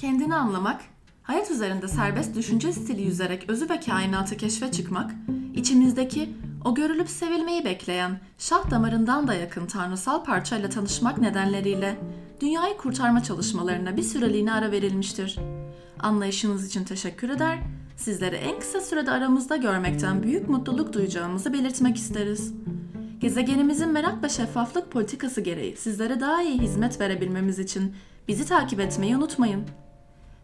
Kendini anlamak, hayat üzerinde serbest düşünce stili yüzerek özü ve kainatı keşfe çıkmak, içimizdeki o görülüp sevilmeyi bekleyen, şah damarından da yakın tanrısal parçayla tanışmak nedenleriyle dünyayı kurtarma çalışmalarına bir süreliğine ara verilmiştir. Anlayışınız için teşekkür eder, sizleri en kısa sürede aramızda görmekten büyük mutluluk duyacağımızı belirtmek isteriz. Gezegenimizin merak ve şeffaflık politikası gereği sizlere daha iyi hizmet verebilmemiz için bizi takip etmeyi unutmayın.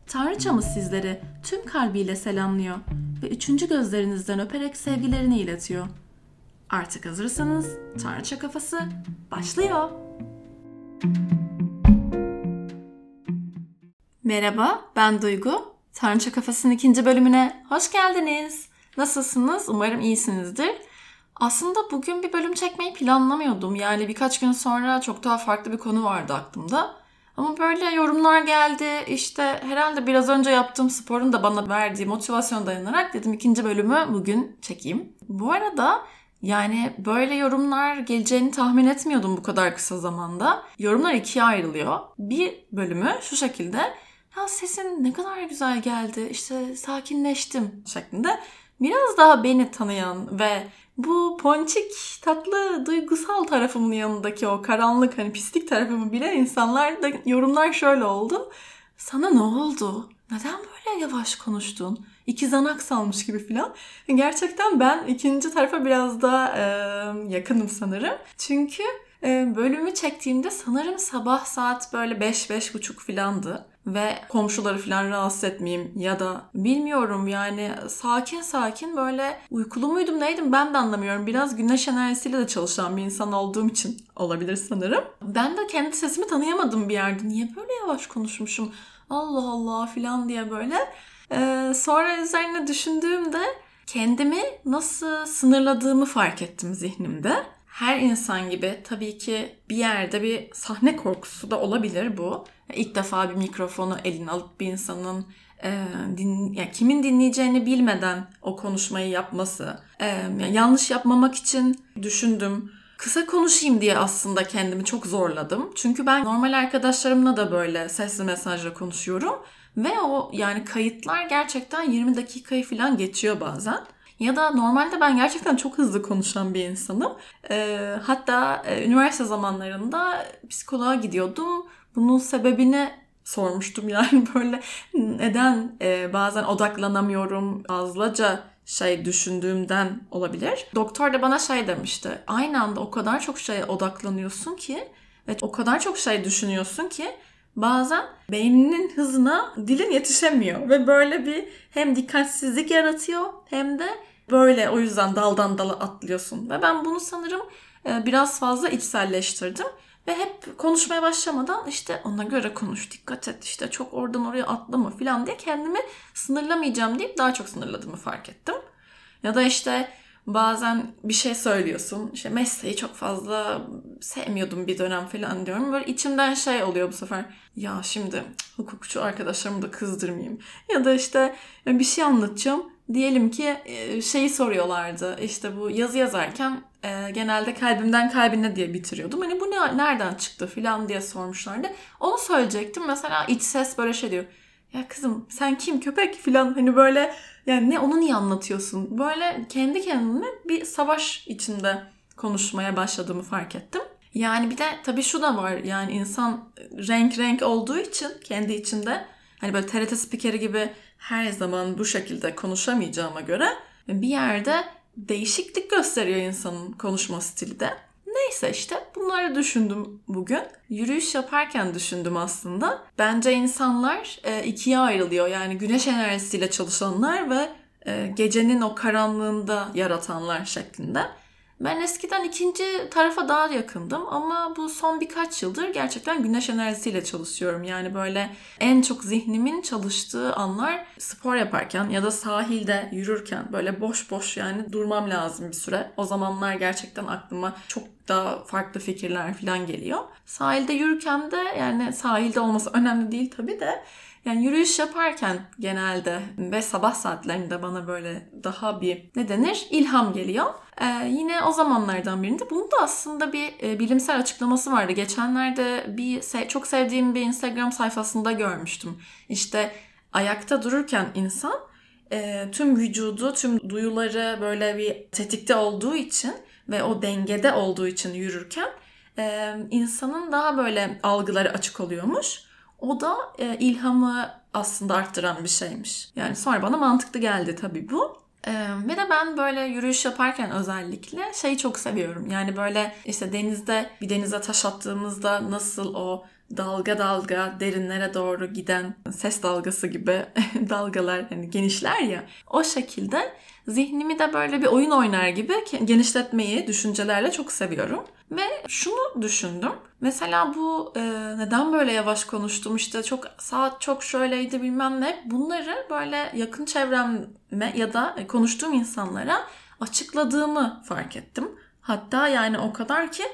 Tanrıçamız sizleri tüm kalbiyle selamlıyor ve üçüncü gözlerinizden öperek sevgilerini iletiyor. Artık hazırsanız Tanrıça Kafası başlıyor. Merhaba, ben Duygu. Tanrıça Kafası'nın ikinci bölümüne hoş geldiniz. Nasılsınız? Umarım iyisinizdir. Aslında bugün bir bölüm çekmeyi planlamıyordum. Yani birkaç gün sonra çok daha farklı bir konu vardı aklımda. Ama böyle yorumlar geldi. İşte herhalde biraz önce yaptığım sporun da bana verdiği motivasyon dayanarak dedim ikinci bölümü bugün çekeyim. Bu arada yani böyle yorumlar geleceğini tahmin etmiyordum bu kadar kısa zamanda. Yorumlar ikiye ayrılıyor. Bir bölümü şu şekilde ya sesin ne kadar güzel geldi işte sakinleştim şeklinde biraz daha beni tanıyan ve bu ponçik tatlı duygusal tarafımın yanındaki o karanlık hani pislik tarafımı bilen insanlar da yorumlar şöyle oldu. Sana ne oldu? Neden böyle yavaş konuştun? İki zanak salmış gibi filan. Gerçekten ben ikinci tarafa biraz daha e, yakınım sanırım. Çünkü e, bölümü çektiğimde sanırım sabah saat böyle 5-5.30 filandı ve komşuları falan rahatsız etmeyeyim ya da bilmiyorum yani sakin sakin böyle uykulu muydum neydim ben de anlamıyorum. Biraz güneş enerjisiyle de çalışan bir insan olduğum için olabilir sanırım. Ben de kendi sesimi tanıyamadım bir yerde. Niye böyle yavaş konuşmuşum? Allah Allah filan diye böyle. Ee, sonra üzerine düşündüğümde kendimi nasıl sınırladığımı fark ettim zihnimde her insan gibi tabii ki bir yerde bir sahne korkusu da olabilir bu. İlk defa bir mikrofonu eline alıp bir insanın e, din, yani kimin dinleyeceğini bilmeden o konuşmayı yapması. E, yani yanlış yapmamak için düşündüm. Kısa konuşayım diye aslında kendimi çok zorladım. Çünkü ben normal arkadaşlarımla da böyle sesli mesajla konuşuyorum. Ve o yani kayıtlar gerçekten 20 dakikayı falan geçiyor bazen. Ya da normalde ben gerçekten çok hızlı konuşan bir insanım. E, hatta e, üniversite zamanlarında psikoloğa gidiyordum. Bunun sebebini sormuştum yani böyle neden e, bazen odaklanamıyorum fazlaca şey düşündüğümden olabilir. Doktor da bana şey demişti. Aynı anda o kadar çok şeye odaklanıyorsun ki ve o kadar çok şey düşünüyorsun ki bazen beyninin hızına dilin yetişemiyor ve böyle bir hem dikkatsizlik yaratıyor hem de böyle o yüzden daldan dala atlıyorsun. Ve ben bunu sanırım e, biraz fazla içselleştirdim. Ve hep konuşmaya başlamadan işte ona göre konuş, dikkat et, işte çok oradan oraya atlama falan diye kendimi sınırlamayacağım deyip daha çok sınırladığımı fark ettim. Ya da işte bazen bir şey söylüyorsun. İşte mesleği çok fazla sevmiyordum bir dönem falan diyorum. Böyle içimden şey oluyor bu sefer. Ya şimdi hukukçu arkadaşlarımı da kızdırmayayım. Ya da işte bir şey anlatacağım. Diyelim ki şeyi soruyorlardı. İşte bu yazı yazarken genelde kalbimden kalbine diye bitiriyordum. Hani bu ne, nereden çıktı falan diye sormuşlardı. Onu söyleyecektim. Mesela iç ses böyle şey diyor. Ya kızım sen kim köpek falan hani böyle yani ne onu niye anlatıyorsun? Böyle kendi kendime bir savaş içinde konuşmaya başladığımı fark ettim. Yani bir de tabii şu da var yani insan renk renk olduğu için kendi içinde hani böyle TRT spikeri gibi her zaman bu şekilde konuşamayacağıma göre bir yerde değişiklik gösteriyor insanın konuşma stili de. Neyse işte bunları düşündüm bugün. Yürüyüş yaparken düşündüm aslında. Bence insanlar e, ikiye ayrılıyor. Yani güneş enerjisiyle çalışanlar ve e, gecenin o karanlığında yaratanlar şeklinde. Ben eskiden ikinci tarafa daha yakındım ama bu son birkaç yıldır gerçekten güneş enerjisiyle çalışıyorum. Yani böyle en çok zihnimin çalıştığı anlar spor yaparken ya da sahilde yürürken böyle boş boş yani durmam lazım bir süre. O zamanlar gerçekten aklıma çok daha farklı fikirler falan geliyor. Sahilde yürürken de yani sahilde olması önemli değil tabii de Yani yürüyüş yaparken genelde ve sabah saatlerinde bana böyle daha bir ne denir ilham geliyor. Ee, yine o zamanlardan birinde bunun da aslında bir e, bilimsel açıklaması vardı. Geçenlerde bir se- çok sevdiğim bir Instagram sayfasında görmüştüm. İşte ayakta dururken insan e, tüm vücudu, tüm duyuları böyle bir tetikte olduğu için ve o dengede olduğu için yürürken e, insanın daha böyle algıları açık oluyormuş. O da e, ilhamı aslında arttıran bir şeymiş. Yani sonra bana mantıklı geldi tabii bu. Ee, ve de ben böyle yürüyüş yaparken özellikle şeyi çok seviyorum. Yani böyle işte denizde bir denize taş attığımızda nasıl o dalga dalga derinlere doğru giden ses dalgası gibi dalgalar hani genişler ya. O şekilde zihnimi de böyle bir oyun oynar gibi genişletmeyi düşüncelerle çok seviyorum. Ve şunu düşündüm. Mesela bu e, neden böyle yavaş konuştum işte çok saat çok şöyleydi bilmem ne. Bunları böyle yakın çevreme ya da konuştuğum insanlara açıkladığımı fark ettim. Hatta yani o kadar ki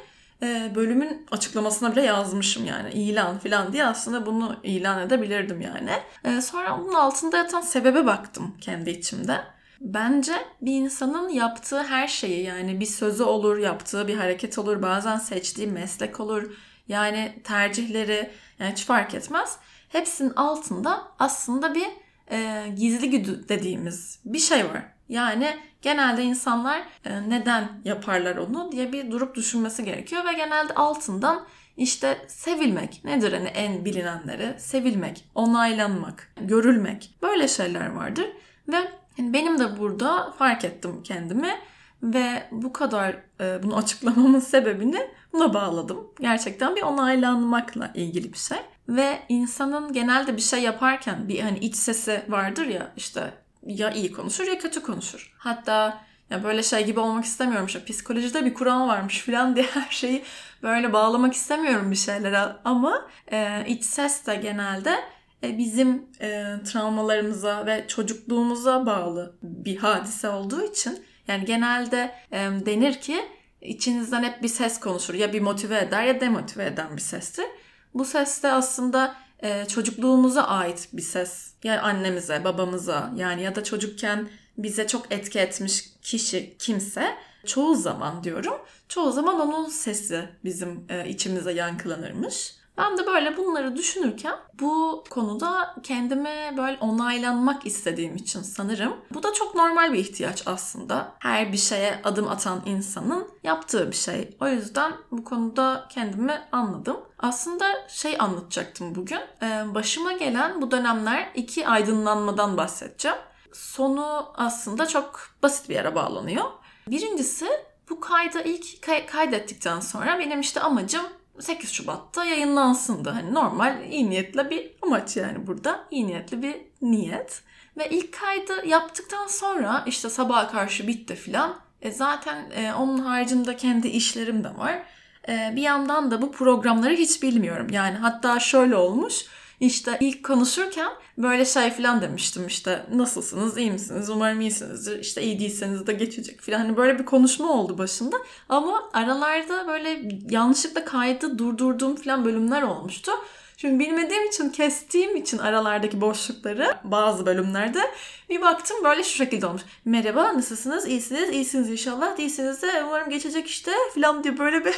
e, bölümün açıklamasına bile yazmışım yani ilan falan diye aslında bunu ilan edebilirdim yani. E, sonra bunun altında yatan sebebe baktım kendi içimde. Bence bir insanın yaptığı her şeyi yani bir sözü olur, yaptığı bir hareket olur, bazen seçtiği meslek olur. Yani tercihleri yani hiç fark etmez. Hepsinin altında aslında bir e, gizli güdü dediğimiz bir şey var. Yani genelde insanlar e, neden yaparlar onu diye bir durup düşünmesi gerekiyor ve genelde altından işte sevilmek nedir hani en bilinenleri sevilmek, onaylanmak, görülmek böyle şeyler vardır ve benim de burada fark ettim kendimi ve bu kadar e, bunu açıklamamın sebebini buna bağladım. Gerçekten bir onaylanmakla ilgili bir şey. Ve insanın genelde bir şey yaparken bir hani iç sesi vardır ya işte ya iyi konuşur ya kötü konuşur. Hatta ya böyle şey gibi olmak istemiyorum işte psikolojide bir kural varmış falan diye her şeyi böyle bağlamak istemiyorum bir şeylere ama e, iç ses de genelde bizim e, travmalarımıza ve çocukluğumuza bağlı bir hadise olduğu için yani genelde e, denir ki içinizden hep bir ses konuşur. Ya bir motive eder ya demotive eden bir sestir. Bu ses de aslında e, çocukluğumuza ait bir ses. Yani annemize, babamıza yani ya da çocukken bize çok etki etmiş kişi kimse çoğu zaman diyorum. Çoğu zaman onun sesi bizim e, içimize yankılanırmış. Ben de böyle bunları düşünürken bu konuda kendime böyle onaylanmak istediğim için sanırım. Bu da çok normal bir ihtiyaç aslında. Her bir şeye adım atan insanın yaptığı bir şey. O yüzden bu konuda kendimi anladım. Aslında şey anlatacaktım bugün. Ee, başıma gelen bu dönemler iki aydınlanmadan bahsedeceğim. Sonu aslında çok basit bir yere bağlanıyor. Birincisi bu kayda ilk kaydettikten sonra benim işte amacım 8 Şubat'ta yayınlansındı. Hani normal iyi niyetle bir amaç yani burada. iyi niyetli bir niyet. Ve ilk kaydı yaptıktan sonra işte sabaha karşı bitti filan. E zaten e, onun haricinde kendi işlerim de var. E, bir yandan da bu programları hiç bilmiyorum. Yani hatta şöyle olmuş. İşte ilk konuşurken böyle şey falan demiştim işte nasılsınız? İyi misiniz? Umarım iyisinizdir. İşte iyi değilseniz de geçecek. falan. Hani böyle bir konuşma oldu başında. Ama aralarda böyle yanlışlıkla kaydı durdurduğum falan bölümler olmuştu. Çünkü bilmediğim için kestiğim için aralardaki boşlukları bazı bölümlerde bir baktım böyle şu şekilde olmuş. Merhaba nasılsınız? İyisiniz? İyisiniz inşallah. Değilsiniz de umarım geçecek işte falan diye böyle bir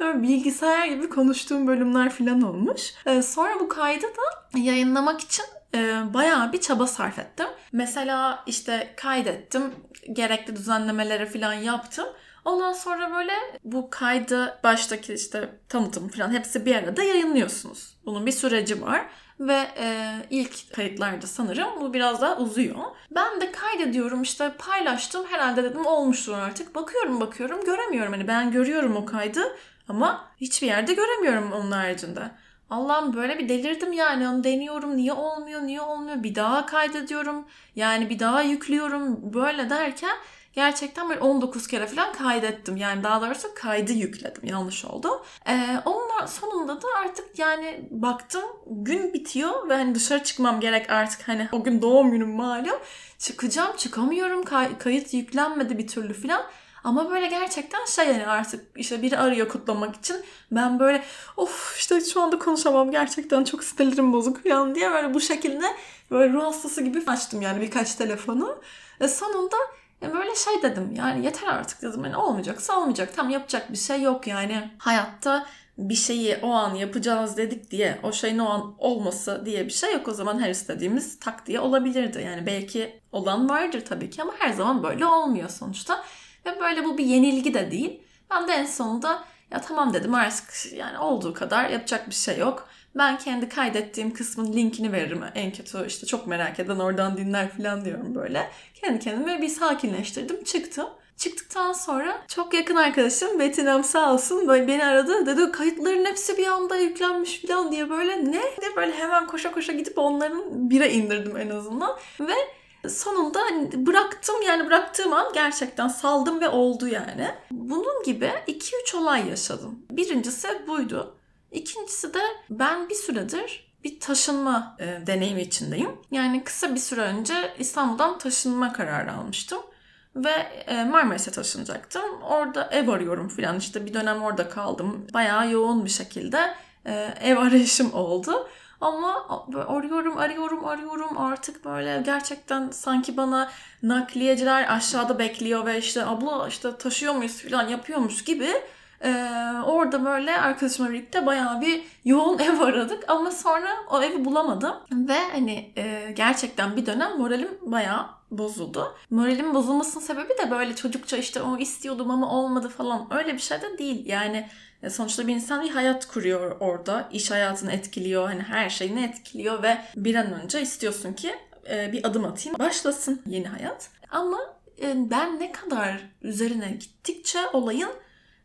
bilgisayar gibi konuştuğum bölümler falan olmuş. Ee, sonra bu kaydı da yayınlamak için e, bayağı bir çaba sarf ettim. Mesela işte kaydettim, gerekli düzenlemeleri falan yaptım. Ondan sonra böyle bu kaydı baştaki işte tanıtım falan hepsi bir arada yayınlıyorsunuz. Bunun bir süreci var ve e, ilk kayıtlarda sanırım bu biraz daha uzuyor. Ben de kaydediyorum işte paylaştım herhalde dedim olmuştur artık. Bakıyorum bakıyorum göremiyorum hani ben görüyorum o kaydı ama hiçbir yerde göremiyorum onun haricinde. Allah'ım böyle bir delirdim yani onu deniyorum niye olmuyor niye olmuyor bir daha kaydediyorum yani bir daha yüklüyorum böyle derken gerçekten böyle 19 kere falan kaydettim. Yani daha doğrusu kaydı yükledim. Yanlış oldu. Ee, onun sonunda da artık yani baktım gün bitiyor ve hani dışarı çıkmam gerek artık hani o gün doğum günüm malum. Çıkacağım çıkamıyorum kay- kayıt yüklenmedi bir türlü falan. Ama böyle gerçekten şey yani artık işte biri arıyor kutlamak için. Ben böyle of işte şu anda konuşamam gerçekten çok sinirlerim bozuk falan diye böyle bu şekilde böyle ruh hastası gibi açtım yani birkaç telefonu. Ve sonunda böyle şey dedim yani yeter artık dedim yani olmayacaksa olmayacak tam yapacak bir şey yok yani hayatta bir şeyi o an yapacağız dedik diye o şeyin o an olması diye bir şey yok. O zaman her istediğimiz tak diye olabilirdi. Yani belki olan vardır tabii ki ama her zaman böyle olmuyor sonuçta. Ve böyle bu bir yenilgi de değil. Ben de en sonunda ya tamam dedim artık yani olduğu kadar yapacak bir şey yok. Ben kendi kaydettiğim kısmın linkini veririm. En kötü işte çok merak eden oradan dinler falan diyorum böyle. Kendi kendime bir sakinleştirdim çıktım. Çıktıktan sonra çok yakın arkadaşım Betinem sağ olsun böyle beni aradı. Dedi kayıtların hepsi bir anda yüklenmiş falan diye böyle ne? De böyle hemen koşa koşa gidip onların bire indirdim en azından. Ve sonunda bıraktım yani bıraktığım an gerçekten saldım ve oldu yani. Bunun gibi 2-3 olay yaşadım. Birincisi buydu. İkincisi de ben bir süredir bir taşınma e, deneyimi içindeyim. Yani kısa bir süre önce İstanbul'dan taşınma kararı almıştım. Ve e, Marmaris'e taşınacaktım. Orada ev arıyorum falan. İşte bir dönem orada kaldım. Bayağı yoğun bir şekilde e, ev arayışım oldu. Ama arıyorum, arıyorum, arıyorum artık böyle gerçekten sanki bana nakliyeciler aşağıda bekliyor ve işte abla işte taşıyor muyuz falan yapıyormuş gibi ee, orada böyle arkadaşımla birlikte bayağı bir yoğun ev aradık ama sonra o evi bulamadım ve hani e, gerçekten bir dönem moralim bayağı bozuldu. Moralim bozulmasının sebebi de böyle çocukça işte o istiyordum ama olmadı falan öyle bir şey de değil. Yani e, sonuçta bir insan bir hayat kuruyor orada. iş hayatını etkiliyor. Hani her şeyini etkiliyor ve bir an önce istiyorsun ki e, bir adım atayım. Başlasın yeni hayat. Ama e, ben ne kadar üzerine gittikçe olayın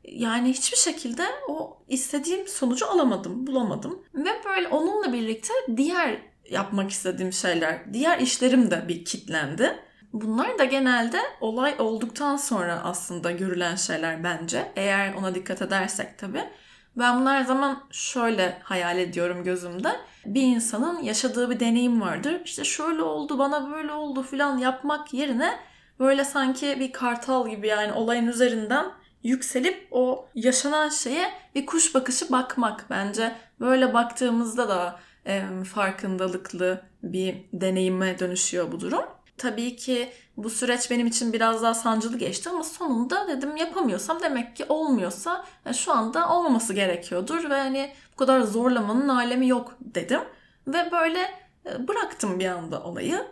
yani hiçbir şekilde o istediğim sonucu alamadım, bulamadım. Ve böyle onunla birlikte diğer yapmak istediğim şeyler, diğer işlerim de bir kitlendi. Bunlar da genelde olay olduktan sonra aslında görülen şeyler bence. Eğer ona dikkat edersek tabii. Ben bunu her zaman şöyle hayal ediyorum gözümde. Bir insanın yaşadığı bir deneyim vardır. İşte şöyle oldu, bana böyle oldu falan yapmak yerine böyle sanki bir kartal gibi yani olayın üzerinden yükselip o yaşanan şeye bir kuş bakışı bakmak bence. Böyle baktığımızda da e, farkındalıklı bir deneyime dönüşüyor bu durum. Tabii ki bu süreç benim için biraz daha sancılı geçti ama sonunda dedim yapamıyorsam demek ki olmuyorsa yani şu anda olmaması gerekiyordur ve hani bu kadar zorlamanın alemi yok dedim. Ve böyle e, bıraktım bir anda olayı.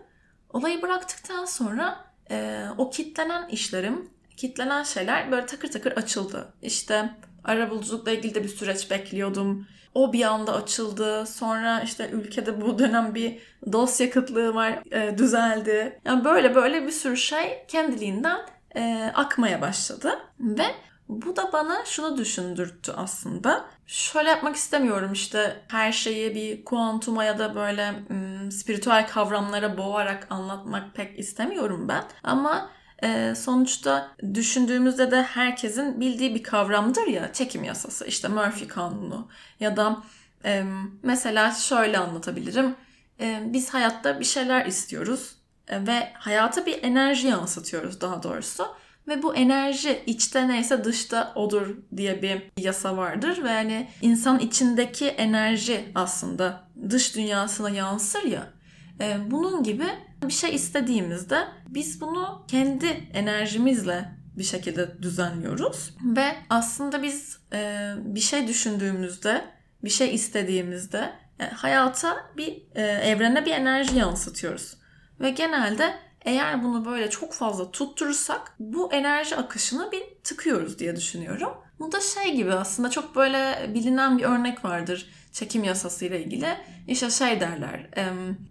Olayı bıraktıktan sonra e, o kitlenen işlerim, kitlenen şeyler böyle takır takır açıldı. İşte arabuluculukla ilgili de bir süreç bekliyordum. O bir anda açıldı. Sonra işte ülkede bu dönem bir dosya kıtlığı var, e, düzeldi. Yani böyle böyle bir sürü şey kendiliğinden e, akmaya başladı. Ve bu da bana şunu düşündürttü aslında. Şöyle yapmak istemiyorum işte her şeyi bir kuantuma ya da böyle ım, spiritüel kavramlara boğarak anlatmak pek istemiyorum ben. Ama e, sonuçta düşündüğümüzde de herkesin bildiği bir kavramdır ya çekim yasası işte Murphy kanunu ya da e, mesela şöyle anlatabilirim. E, biz hayatta bir şeyler istiyoruz e, ve hayata bir enerji yansıtıyoruz daha doğrusu. Ve bu enerji içte neyse dışta odur diye bir yasa vardır. Ve yani insan içindeki enerji aslında dış dünyasına yansır ya. E, bunun gibi bir şey istediğimizde biz bunu kendi enerjimizle bir şekilde düzenliyoruz. Ve aslında biz e, bir şey düşündüğümüzde, bir şey istediğimizde e, hayata bir e, evrene bir enerji yansıtıyoruz. Ve genelde eğer bunu böyle çok fazla tutturursak bu enerji akışını bir tıkıyoruz diye düşünüyorum. Bu da şey gibi aslında çok böyle bilinen bir örnek vardır çekim yasası ile ilgili. İşte şey derler.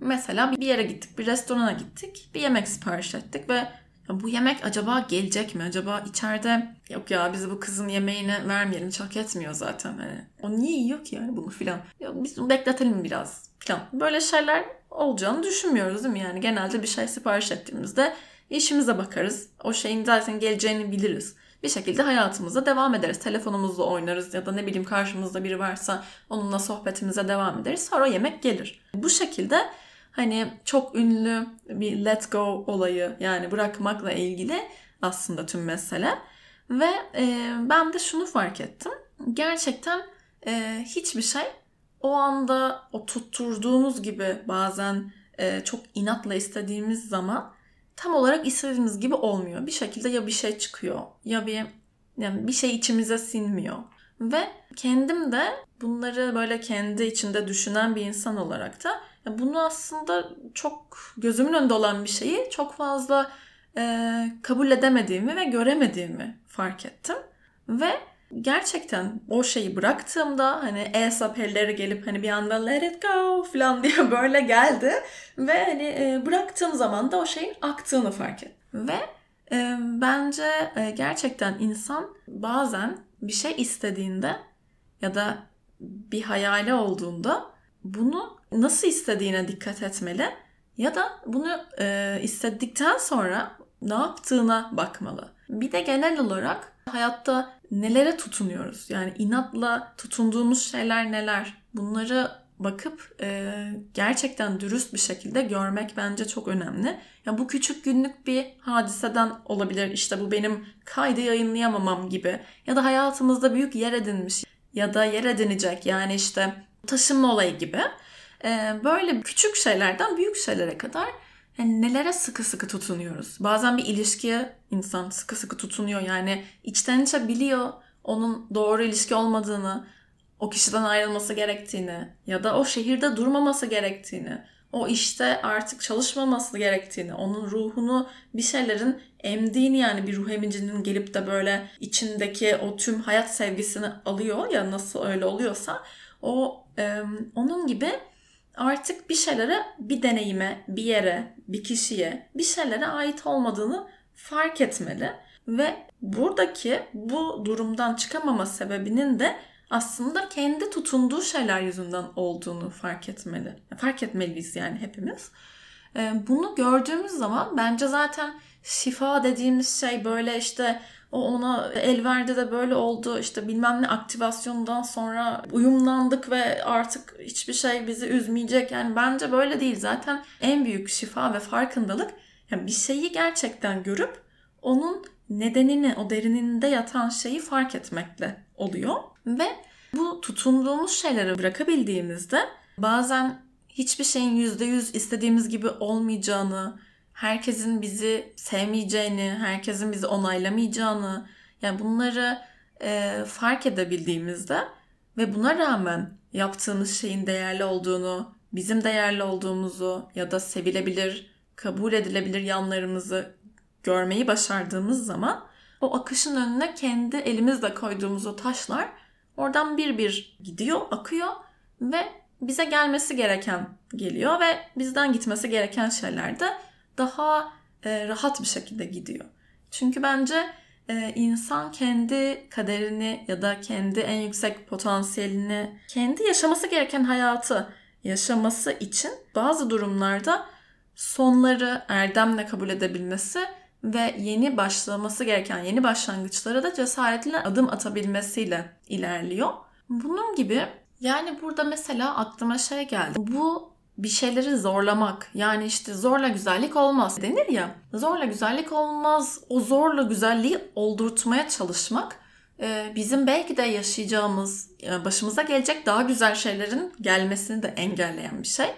mesela bir yere gittik, bir restorana gittik, bir yemek sipariş ettik ve bu yemek acaba gelecek mi? Acaba içeride yok ya biz bu kızın yemeğini vermeyelim hak etmiyor zaten. Hani, o niye yiyor ki yani bunu filan. Biz bunu bekletelim biraz filan. Böyle şeyler olacağını düşünmüyoruz değil mi? Yani genelde bir şey sipariş ettiğimizde işimize bakarız. O şeyin zaten geleceğini biliriz bir şekilde hayatımıza devam ederiz. Telefonumuzla oynarız ya da ne bileyim karşımızda biri varsa onunla sohbetimize devam ederiz. Sonra yemek gelir. Bu şekilde hani çok ünlü bir let go olayı yani bırakmakla ilgili aslında tüm mesele. Ve e, ben de şunu fark ettim. Gerçekten e, hiçbir şey o anda o tutturduğumuz gibi bazen e, çok inatla istediğimiz zaman tam olarak istediğimiz gibi olmuyor. Bir şekilde ya bir şey çıkıyor ya bir yani bir şey içimize sinmiyor. Ve kendim de bunları böyle kendi içinde düşünen bir insan olarak da bunu aslında çok gözümün önünde olan bir şeyi çok fazla e, kabul edemediğimi ve göremediğimi fark ettim. Ve gerçekten o şeyi bıraktığımda hani e elleri gelip hani bir anda let it go falan diye böyle geldi. Ve hani e, bıraktığım zaman da o şeyin aktığını fark ettim. Ve e, bence e, gerçekten insan bazen bir şey istediğinde ya da bir hayali olduğunda bunu nasıl istediğine dikkat etmeli ya da bunu e, istedikten sonra ne yaptığına bakmalı. Bir de genel olarak hayatta nelere tutunuyoruz? Yani inatla tutunduğumuz şeyler neler? Bunları bakıp e, gerçekten dürüst bir şekilde görmek bence çok önemli. Ya bu küçük günlük bir hadiseden olabilir. İşte bu benim kaydı yayınlayamamam gibi ya da hayatımızda büyük yer edinmiş ya da yer edinecek yani işte taşınma olayı gibi. E, böyle küçük şeylerden büyük şeylere kadar yani nelere sıkı sıkı tutunuyoruz? Bazen bir ilişkiye insan sıkı sıkı tutunuyor. Yani içten içe biliyor onun doğru ilişki olmadığını, o kişiden ayrılması gerektiğini ya da o şehirde durmaması gerektiğini, o işte artık çalışmaması gerektiğini, onun ruhunu bir şeylerin emdiğini yani bir ruh emicinin gelip de böyle içindeki o tüm hayat sevgisini alıyor ya nasıl öyle oluyorsa o e, onun gibi artık bir şeylere, bir deneyime, bir yere, bir kişiye, bir şeylere ait olmadığını fark etmeli ve buradaki bu durumdan çıkamama sebebinin de aslında kendi tutunduğu şeyler yüzünden olduğunu fark etmeli. Fark etmeliyiz yani hepimiz. Ee, bunu gördüğümüz zaman bence zaten şifa dediğimiz şey böyle işte o ona el verdi de böyle oldu işte bilmem ne aktivasyondan sonra uyumlandık ve artık hiçbir şey bizi üzmeyecek. Yani bence böyle değil. Zaten en büyük şifa ve farkındalık yani bir şeyi gerçekten görüp onun nedenini, o derininde yatan şeyi fark etmekle oluyor. Ve bu tutunduğumuz şeyleri bırakabildiğimizde bazen hiçbir şeyin %100 istediğimiz gibi olmayacağını, herkesin bizi sevmeyeceğini, herkesin bizi onaylamayacağını, yani bunları e, fark edebildiğimizde ve buna rağmen yaptığımız şeyin değerli olduğunu, bizim değerli olduğumuzu ya da sevilebilir, kabul edilebilir yanlarımızı görmeyi başardığımız zaman o akışın önüne kendi elimizle koyduğumuz o taşlar oradan bir bir gidiyor, akıyor ve bize gelmesi gereken geliyor ve bizden gitmesi gereken şeyler de daha e, rahat bir şekilde gidiyor. Çünkü bence e, insan kendi kaderini ya da kendi en yüksek potansiyelini, kendi yaşaması gereken hayatı yaşaması için bazı durumlarda sonları erdemle kabul edebilmesi ve yeni başlaması gereken yeni başlangıçlara da cesaretle adım atabilmesiyle ilerliyor. Bunun gibi yani burada mesela aklıma şey geldi. Bu bir şeyleri zorlamak yani işte zorla güzellik olmaz denir ya. Zorla güzellik olmaz. O zorla güzelliği oldurtmaya çalışmak e, bizim belki de yaşayacağımız, e, başımıza gelecek daha güzel şeylerin gelmesini de engelleyen bir şey.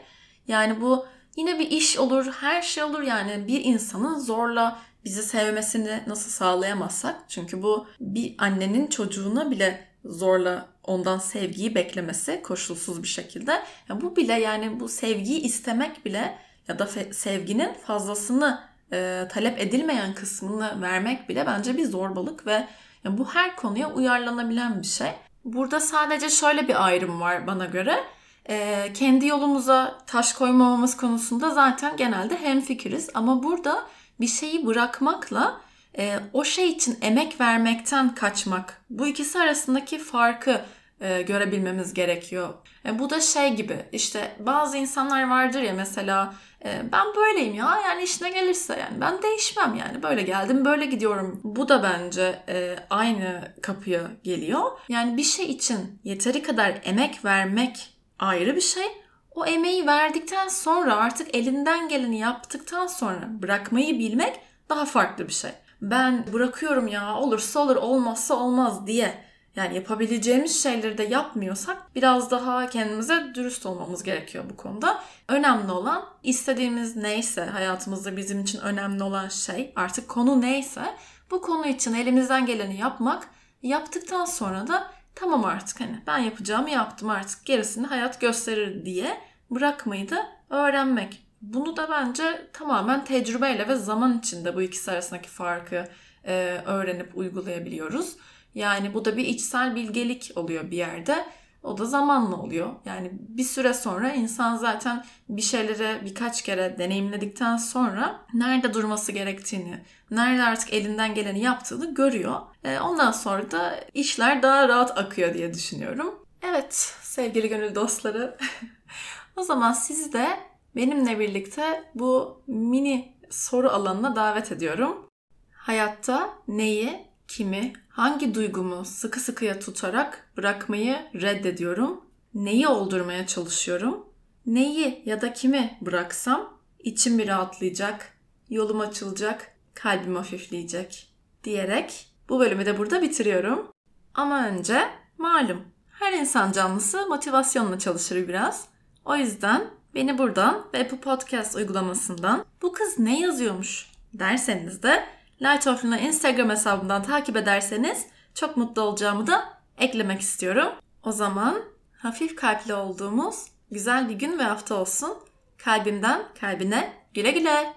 Yani bu yine bir iş olur, her şey olur yani bir insanın zorla bizi sevmesini nasıl sağlayamazsak çünkü bu bir annenin çocuğuna bile zorla ondan sevgiyi beklemesi koşulsuz bir şekilde. Ya bu bile yani bu sevgiyi istemek bile ya da sevginin fazlasını e, talep edilmeyen kısmını vermek bile bence bir zorbalık ve yani bu her konuya uyarlanabilen bir şey. Burada sadece şöyle bir ayrım var bana göre. E, kendi yolumuza taş koymamamız konusunda zaten genelde hemfikiriz ama burada bir şeyi bırakmakla e, o şey için emek vermekten kaçmak bu ikisi arasındaki farkı e, görebilmemiz gerekiyor. E, bu da şey gibi işte bazı insanlar vardır ya mesela e, ben böyleyim ya yani işine gelirse yani ben değişmem yani böyle geldim böyle gidiyorum. Bu da bence e, aynı kapıya geliyor. Yani bir şey için yeteri kadar emek vermek ayrı bir şey. O emeği verdikten sonra artık elinden geleni yaptıktan sonra bırakmayı bilmek daha farklı bir şey. Ben bırakıyorum ya olursa olur olmazsa olmaz diye yani yapabileceğimiz şeyleri de yapmıyorsak biraz daha kendimize dürüst olmamız gerekiyor bu konuda. Önemli olan istediğimiz neyse hayatımızda bizim için önemli olan şey artık konu neyse bu konu için elimizden geleni yapmak yaptıktan sonra da tamam artık hani ben yapacağımı yaptım artık gerisini hayat gösterir diye bırakmayı da öğrenmek. Bunu da bence tamamen tecrübeyle ve zaman içinde bu ikisi arasındaki farkı e, öğrenip uygulayabiliyoruz. Yani bu da bir içsel bilgelik oluyor bir yerde. O da zamanla oluyor. Yani bir süre sonra insan zaten bir şeyleri birkaç kere deneyimledikten sonra nerede durması gerektiğini, nerede artık elinden geleni yaptığını görüyor. E, ondan sonra da işler daha rahat akıyor diye düşünüyorum. Evet sevgili gönül dostları. o zaman sizi de benimle birlikte bu mini soru alanına davet ediyorum. Hayatta neyi, kimi, hangi duygumu sıkı sıkıya tutarak bırakmayı reddediyorum? Neyi oldurmaya çalışıyorum? Neyi ya da kimi bıraksam içim bir rahatlayacak, yolum açılacak, kalbim hafifleyecek diyerek bu bölümü de burada bitiriyorum. Ama önce malum her insan canlısı motivasyonla çalışır biraz. O yüzden beni buradan ve Apple Podcast uygulamasından bu kız ne yazıyormuş derseniz de Light of Luna Instagram hesabından takip ederseniz çok mutlu olacağımı da eklemek istiyorum. O zaman hafif kalpli olduğumuz güzel bir gün ve hafta olsun. Kalbimden kalbine güle güle.